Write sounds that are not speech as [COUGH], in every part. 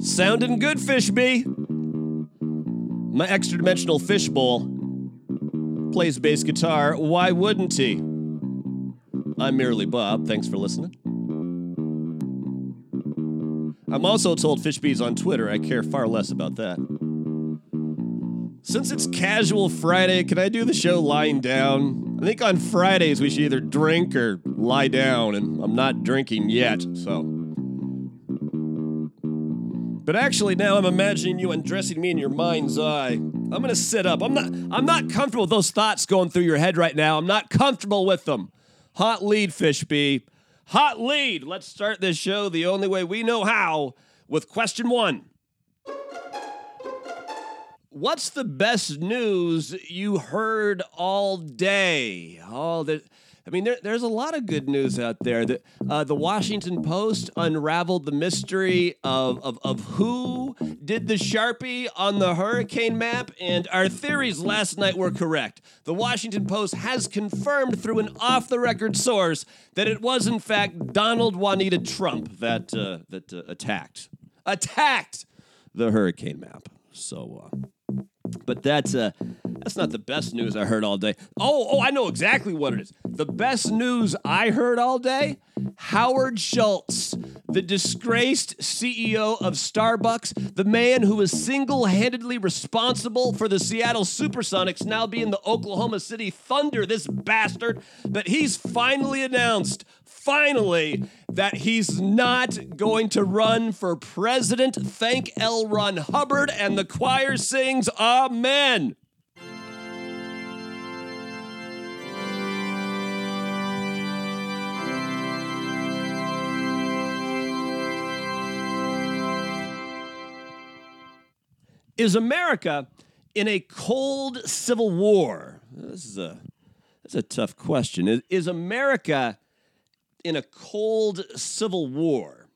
Sounding good, Fishby. My extra dimensional fishbowl plays bass guitar. Why wouldn't he? I'm merely Bob. Thanks for listening. I'm also told Fishby's on Twitter. I care far less about that. Since it's casual Friday, can I do the show lying down? I think on Fridays we should either drink or lie down, and I'm not drinking yet, so. But actually, now I'm imagining you undressing me in your mind's eye. I'm gonna sit up. I'm not. I'm not comfortable with those thoughts going through your head right now. I'm not comfortable with them. Hot lead, Fishby. Hot lead. Let's start this show the only way we know how with question one. What's the best news you heard all day? Oh, the, I mean, there, there's a lot of good news out there. The, uh, the Washington Post unraveled the mystery of, of, of who did the Sharpie on the hurricane map, and our theories last night were correct. The Washington Post has confirmed through an off the record source that it was, in fact, Donald Juanita Trump that, uh, that uh, attacked. Attacked the hurricane map. So, uh, but that's uh, that's not the best news I heard all day. Oh, oh, I know exactly what it is. The best news I heard all day: Howard Schultz, the disgraced CEO of Starbucks, the man who was single-handedly responsible for the Seattle SuperSonics now being the Oklahoma City Thunder. This bastard, but he's finally announced finally that he's not going to run for president. Thank L. Ron Hubbard, and the choir sings Amen. Is America in a cold civil war? This is a that's a tough question. Is, is America in a cold civil war?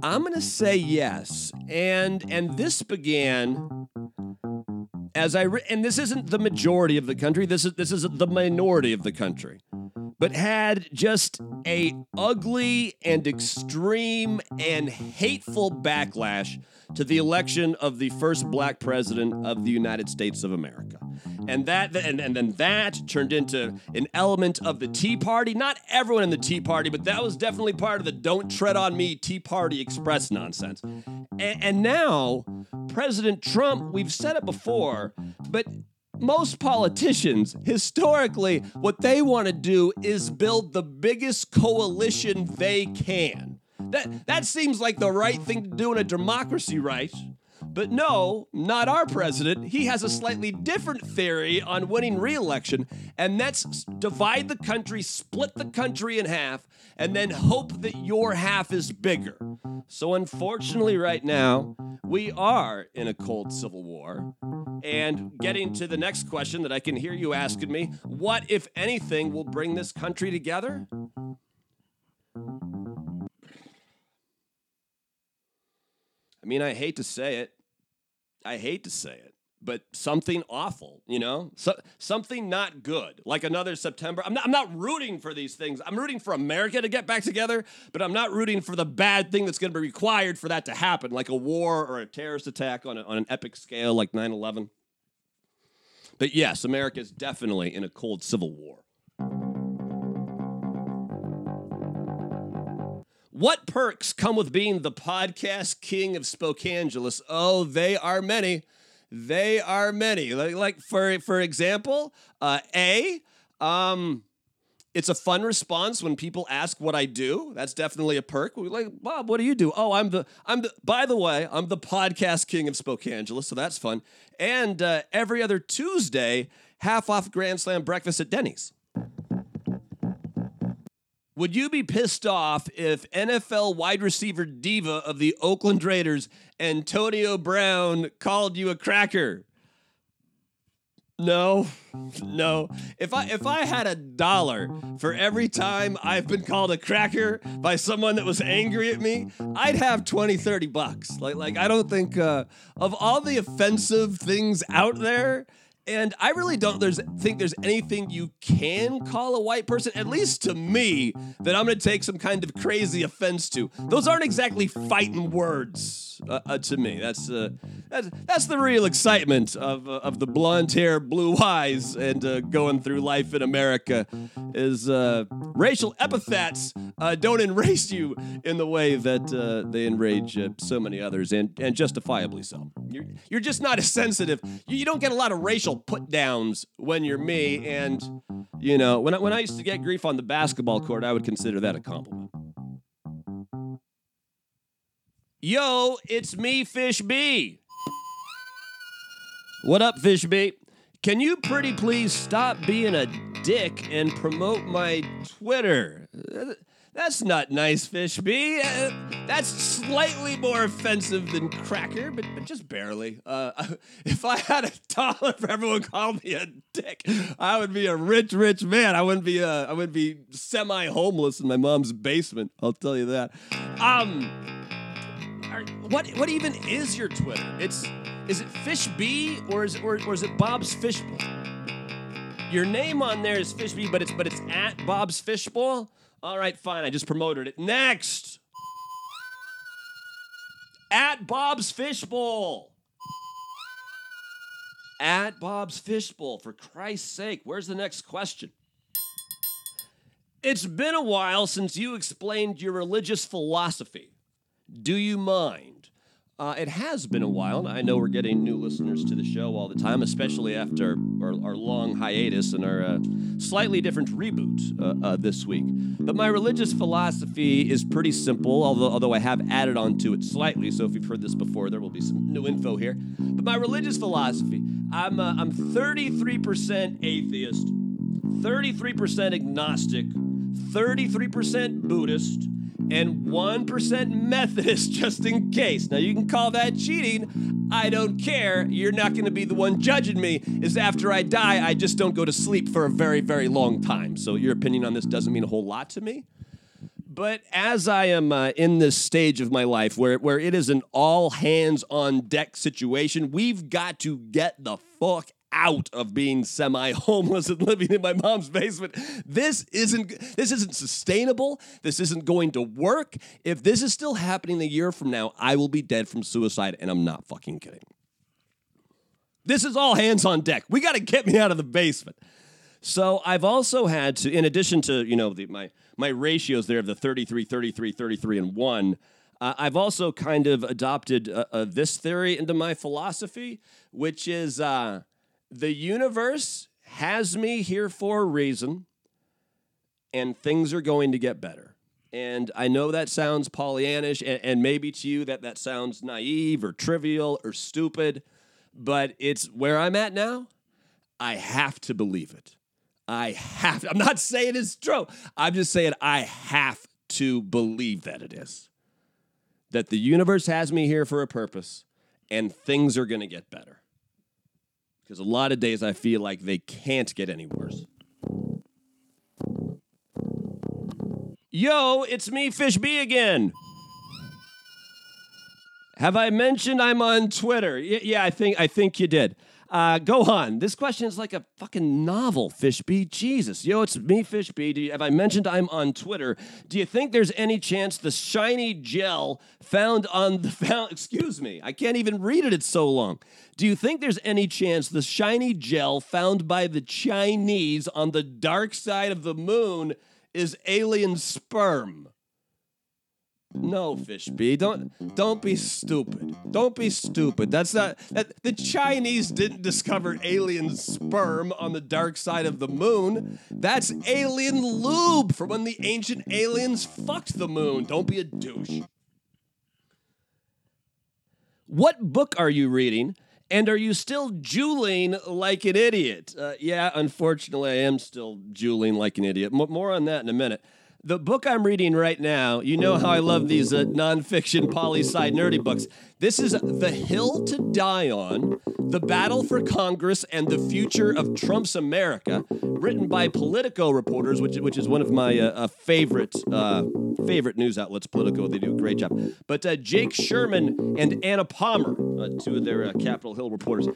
I'm going to say yes. And and this began as I re- and this isn't the majority of the country. This is this is the minority of the country. But had just a ugly and extreme and hateful backlash to the election of the first black president of the United States of America. And that and, and then that turned into an element of the Tea Party. Not everyone in the Tea Party, but that was definitely part of the don't tread on me Tea Party Express nonsense. And, and now, President Trump, we've said it before, but most politicians, historically, what they want to do is build the biggest coalition they can. That, that seems like the right thing to do in a democracy, right? But no, not our president. He has a slightly different theory on winning re election, and that's divide the country, split the country in half, and then hope that your half is bigger. So, unfortunately, right now, we are in a cold civil war. And getting to the next question that I can hear you asking me what, if anything, will bring this country together? I mean, I hate to say it. I hate to say it, but something awful, you know? So, something not good, like another September. I'm not, I'm not rooting for these things. I'm rooting for America to get back together, but I'm not rooting for the bad thing that's going to be required for that to happen, like a war or a terrorist attack on, a, on an epic scale like 9 11. But yes, America is definitely in a cold civil war. What perks come with being the podcast king of Spokangeles? Oh, they are many. They are many. Like, like for for example, uh, a um, it's a fun response when people ask what I do. That's definitely a perk. We're like, Bob, what do you do? Oh, I'm the I'm the. By the way, I'm the podcast king of Spokangeles, so that's fun. And uh, every other Tuesday, half off Grand Slam breakfast at Denny's. Would you be pissed off if NFL wide receiver diva of the Oakland Raiders, Antonio Brown, called you a cracker? No, [LAUGHS] no. If I if I had a dollar for every time I've been called a cracker by someone that was angry at me, I'd have 20, 30 bucks. Like like I don't think uh, of all the offensive things out there, And I really don't there's think there's anything you can call a white person, at least to me, that I'm to take some kind of crazy offense to. Those aren't exactly fighting words uh, uh, to me. That's, uh, that's that's the real excitement of uh, of the blonde hair, blue eyes, and uh, going through life in America. Is uh, racial epithets don't enrage you in the way that they enrage so many others, and and justifiably so. You're you're just not as sensitive. You, you don't get a lot of racial put downs when you're me. And, you know, when I, when I used to get grief on the basketball court, I would consider that a compliment. Yo, it's me, Fish B. What up, Fish B? Can you pretty please stop being a dick and promote my Twitter? That's not nice, Fish Uh, that's slightly more offensive than cracker, but, but just barely. Uh, [LAUGHS] if I had a dollar for everyone called me a dick, I would be a rich, rich man. I wouldn't be uh, I would be semi homeless in my mom's basement. I'll tell you that. Um, what what even is your Twitter? It's is it Fish B or is it or, or is it Bob's Fishbowl? Your name on there is Fish B, but it's but it's at Bob's Fishbowl. All right, fine. I just promoted it. Next. At Bob's Fishbowl. At Bob's Fishbowl. For Christ's sake, where's the next question? It's been a while since you explained your religious philosophy. Do you mind? Uh, it has been a while. I know we're getting new listeners to the show all the time, especially after our, our long hiatus and our uh, slightly different reboot uh, uh, this week. But my religious philosophy is pretty simple, although, although I have added on to it slightly. So if you've heard this before, there will be some new info here. But my religious philosophy I'm, uh, I'm 33% atheist, 33% agnostic, 33% Buddhist and 1% Methodist [LAUGHS] just in case. Now, you can call that cheating. I don't care. You're not going to be the one judging me. Is after I die, I just don't go to sleep for a very, very long time. So, your opinion on this doesn't mean a whole lot to me. But as I am uh, in this stage of my life where, where it is an all hands on deck situation, we've got to get the fuck out of being semi-homeless and [LAUGHS] living in my mom's basement. This isn't this isn't sustainable. This isn't going to work. If this is still happening a year from now, I will be dead from suicide and I'm not fucking kidding. This is all hands on deck. We got to get me out of the basement. So I've also had to in addition to, you know, the, my my ratios there of the 33 33 33 and 1 uh, I've also kind of adopted uh, uh, this theory into my philosophy, which is uh, the universe has me here for a reason, and things are going to get better. And I know that sounds Pollyannish, and, and maybe to you that that sounds naive or trivial or stupid, but it's where I'm at now. I have to believe it. I have. To, I'm not saying it's true. I'm just saying I have to believe that it is. That the universe has me here for a purpose, and things are going to get better because a lot of days I feel like they can't get any worse. Yo, it's me, Fish B again. Have I mentioned I'm on Twitter? Y- yeah, I think I think you did. Uh, go on. This question is like a fucking novel, Fish B. Jesus. Yo, it's me, Fish B. You, have I mentioned I'm on Twitter? Do you think there's any chance the shiny gel found on the [LAUGHS] found, excuse me, I can't even read it, it's so long. Do you think there's any chance the shiny gel found by the Chinese on the dark side of the moon is alien sperm? No, fish B. Don't don't be stupid. Don't be stupid. That's not that the Chinese didn't discover alien sperm on the dark side of the moon. That's alien lube from when the ancient aliens fucked the moon. Don't be a douche. What book are you reading? And are you still juuling like an idiot? Uh, yeah, unfortunately, I am still juuling like an idiot. M- more on that in a minute. The book I'm reading right now, you know how I love these uh, nonfiction poli sci nerdy books. This is The Hill to Die On The Battle for Congress and the Future of Trump's America, written by Politico reporters, which, which is one of my uh, uh, favorite, uh, favorite news outlets, Politico. They do a great job. But uh, Jake Sherman and Anna Palmer, uh, two of their Capitol Hill reporters,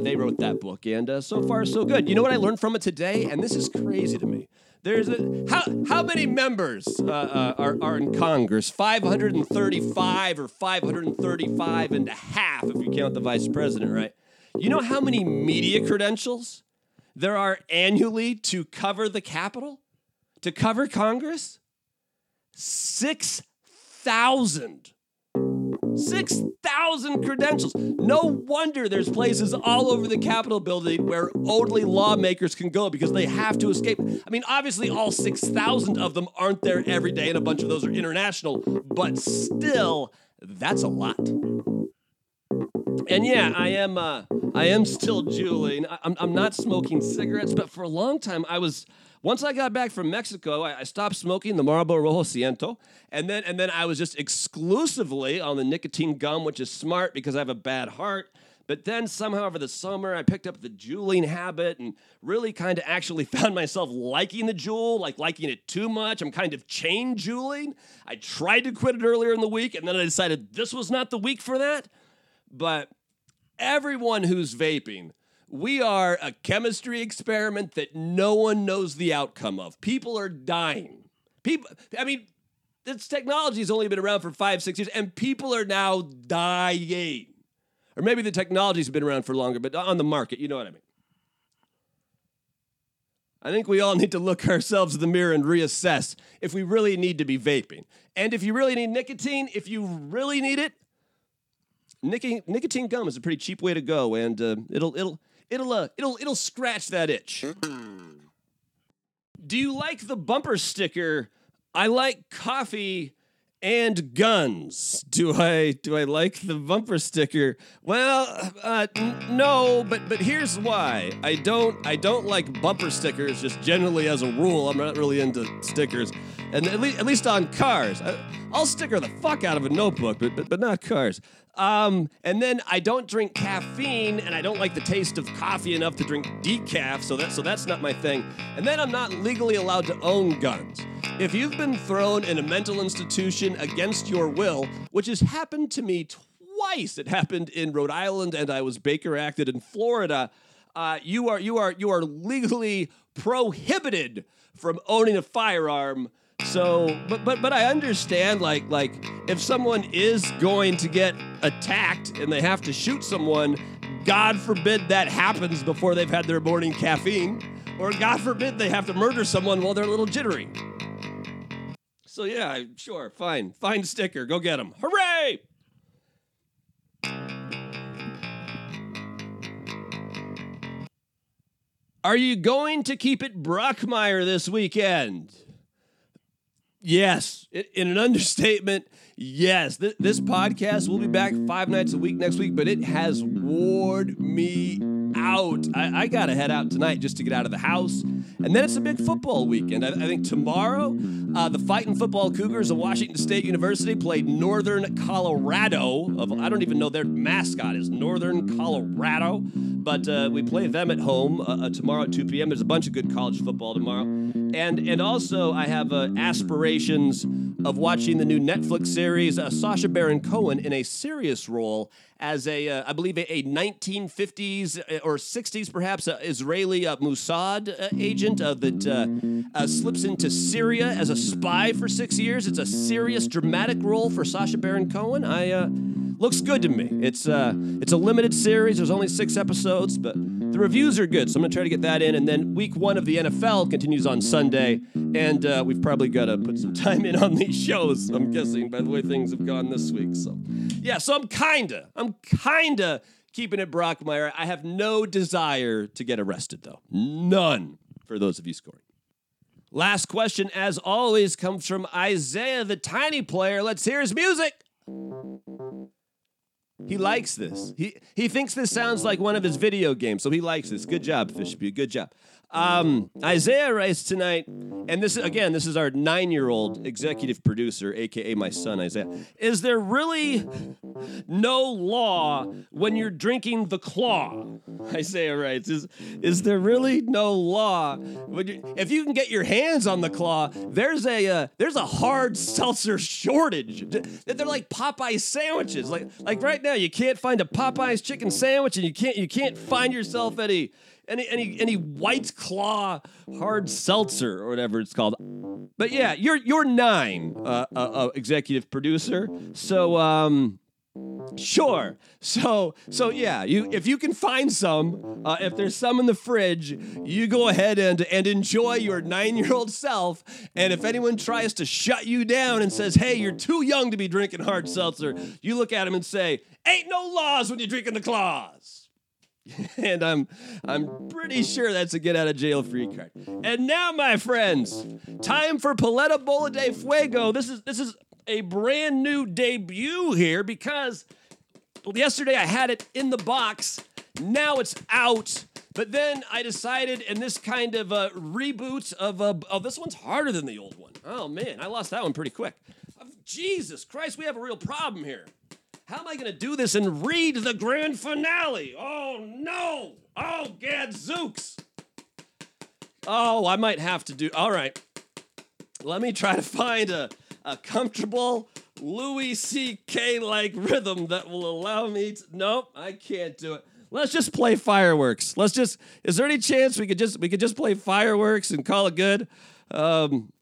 they wrote that book. And so far, so good. You know what I learned from it today? And this is crazy to me. There's a, how how many members uh, uh, are, are in Congress? 535 or 535 and a half if you count the vice president, right? You know how many media credentials there are annually to cover the Capitol, to cover Congress? 6,000. 6,000 credentials. No wonder there's places all over the Capitol building where only lawmakers can go because they have to escape. I mean, obviously, all 6,000 of them aren't there every day, and a bunch of those are international, but still, that's a lot. And yeah, I am. Uh, I am still juuling. I'm, I'm not smoking cigarettes, but for a long time I was once I got back from Mexico, I, I stopped smoking the Marlboro Rojo Ciento, and then and then I was just exclusively on the nicotine gum, which is smart because I have a bad heart. But then somehow over the summer, I picked up the juuling habit and really kind of actually [LAUGHS] found myself liking the Juul, like liking it too much. I'm kind of chain juuling. I tried to quit it earlier in the week, and then I decided this was not the week for that. But everyone who's vaping, we are a chemistry experiment that no one knows the outcome of. People are dying. People, I mean, this technology has only been around for five, six years, and people are now dying. Or maybe the technology's been around for longer, but on the market, you know what I mean. I think we all need to look [LAUGHS] ourselves in the mirror and reassess if we really need to be vaping. And if you really need nicotine, if you really need it, nicotine, nicotine gum is a pretty cheap way to go, and uh, it'll it'll it'll uh, it'll it'll scratch that itch. Do you like the bumper sticker? I like coffee and guns. Do I do I like the bumper sticker? Well, uh, n- no, but but here's why. I don't I don't like bumper stickers just generally as a rule. I'm not really into stickers, and at least at least on cars. I, will sticker the fuck out of a notebook, but but, but not cars. Um, and then I don't drink caffeine, and I don't like the taste of coffee enough to drink decaf, so that so that's not my thing. And then I'm not legally allowed to own guns. If you've been thrown in a mental institution against your will, which has happened to me twice, it happened in Rhode Island, and I was Baker acted in Florida. Uh, you are you are you are legally prohibited from owning a firearm so, but but but I understand like like if someone is going to get attacked and they have to shoot someone, God forbid that happens before they've had their morning caffeine, or God forbid they have to murder someone while they're a little jittery. So yeah, sure, fine, fine sticker, go get them. Hooray! Are you going to keep it Brockmire this weekend? Yes, in an [LAUGHS] understatement, yes. This podcast will be back five nights a week next week, but it has wore me out. I, I got to head out tonight just to get out of the house. And then it's a big football weekend. I, I think tomorrow, uh, the Fighting Football Cougars of Washington State University played Northern Colorado. Of I don't even know their mascot is Northern Colorado, but uh, we play them at home uh, uh tomorrow at 2 p.m. There's a bunch of good college football tomorrow, and and also I have uh, aspirations of watching the new Netflix series uh, Sacha Baron Cohen in a serious role as a, uh, I believe, a, a 1950s uh, or 60s perhaps uh, Israeli uh, Mossad uh, agent that slips into Syria as a spy for six years. It's a serious, dramatic role for Sacha Baron Cohen. I looks good to me. It's it's a limited series. There's only six episodes, but the reviews are good, so I'm gonna try to get that in. And then week one of the NFL continues on Sunday, and uh, we've probably got to put some [LAUGHS] time in on these shows. I'm guessing by the way things have gone this week. So yeah, so I'm kinda, I'm kinda keeping it Brockmire. I have no desire to get arrested, though. None for those of you scoring. Last question, as always, comes from Isaiah, the tiny player. Let's hear his music. He likes this. He he thinks this sounds like one of his video games, so he likes this. Good job, Fishby. Good job. Um, Isaiah writes tonight, and this again, this is our nine-year-old executive producer, aka my son Isaiah. Is there really no law when you're drinking the claw? [LAUGHS] Isaiah writes, is is there really no law you, if you can get your hands on the claw? There's a uh, there's a hard seltzer shortage. They're like Popeye sandwiches. Like like right now, you can't find a Popeye's chicken sandwich, and you can't you can't find yourself any any any any white claw hard seltzer or whatever it's called. But yeah, you're you're nine, uh, uh, uh, executive producer. So um, sure. So so yeah, you if you can find some, uh, if there's some in the fridge, you go ahead and and enjoy your nine year old self. And if anyone tries to shut you down and says, "Hey, you're too young to be drinking hard seltzer," you look at them and say, "Ain't no laws when you're drinking the claws." [LAUGHS] and I'm I'm pretty sure that's a get out of jail free card. And now, my friends, time for Paleta Bola de Fuego. This is this is a brand new debut here because yesterday I had it in the box. Now it's out. But then I decided in this kind of a reboot of a, oh this one's harder than the old one. Oh man, I lost that one pretty quick. Jesus Christ, we have a real problem here. How am I going to do this and read the grand finale? Oh no! Oh, gadzooks! Oh, I might have to do. All right. Let me try to find a, a comfortable Louis C.K. like rhythm that will allow me to. Nope, I can't do it. Let's just play fireworks. Let's just. Is there any chance we could just we could just play fireworks and call it good? Um,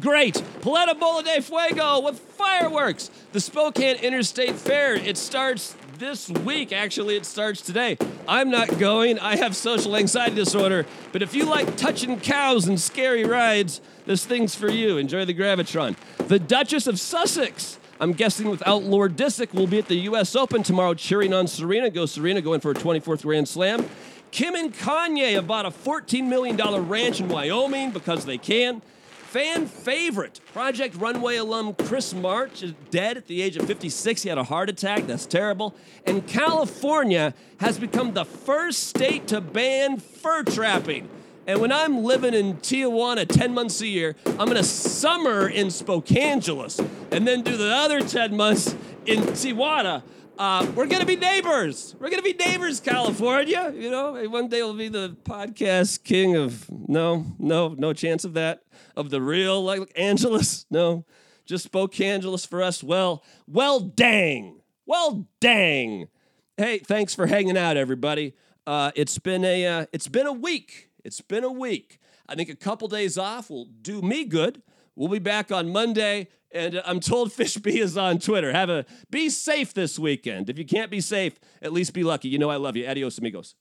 Great. Paleta Bola de Fuego with fireworks. The Spokane Interstate Fair. It starts this week. Actually, it starts today. I'm not going. I have social anxiety disorder. But if you like touching cows and scary rides, this thing's for you. Enjoy the Gravitron. The Duchess of Sussex. I'm guessing without Lord Disick, will be at the U.S. Open tomorrow cheering on Serena. Go Serena, going for a 24th Grand Slam. Kim and Kanye have bought a $14 million ranch in Wyoming because they can. Fan favorite, Project Runway alum Chris March is dead at the age of 56. He had a heart attack. That's terrible. And California has become the first state to ban fur trapping. And when I'm living in Tijuana 10 months a year, I'm going to summer in Spokangeles and then do the other 10 months in Tijuana. Uh, we're gonna be neighbors. We're gonna be neighbors, California. You know, one day we'll be the podcast king of no, no, no chance of that. Of the real like Angeles, no, just Spokangeles for us. Well, well, dang, well, dang. Hey, thanks for hanging out, everybody. Uh, it's been a uh, it's been a week. It's been a week. I think a couple days off will do me good. We'll be back on Monday. And I'm told Fishby is on Twitter. Have a be safe this weekend. If you can't be safe, at least be lucky. You know I love you. Adios, amigos.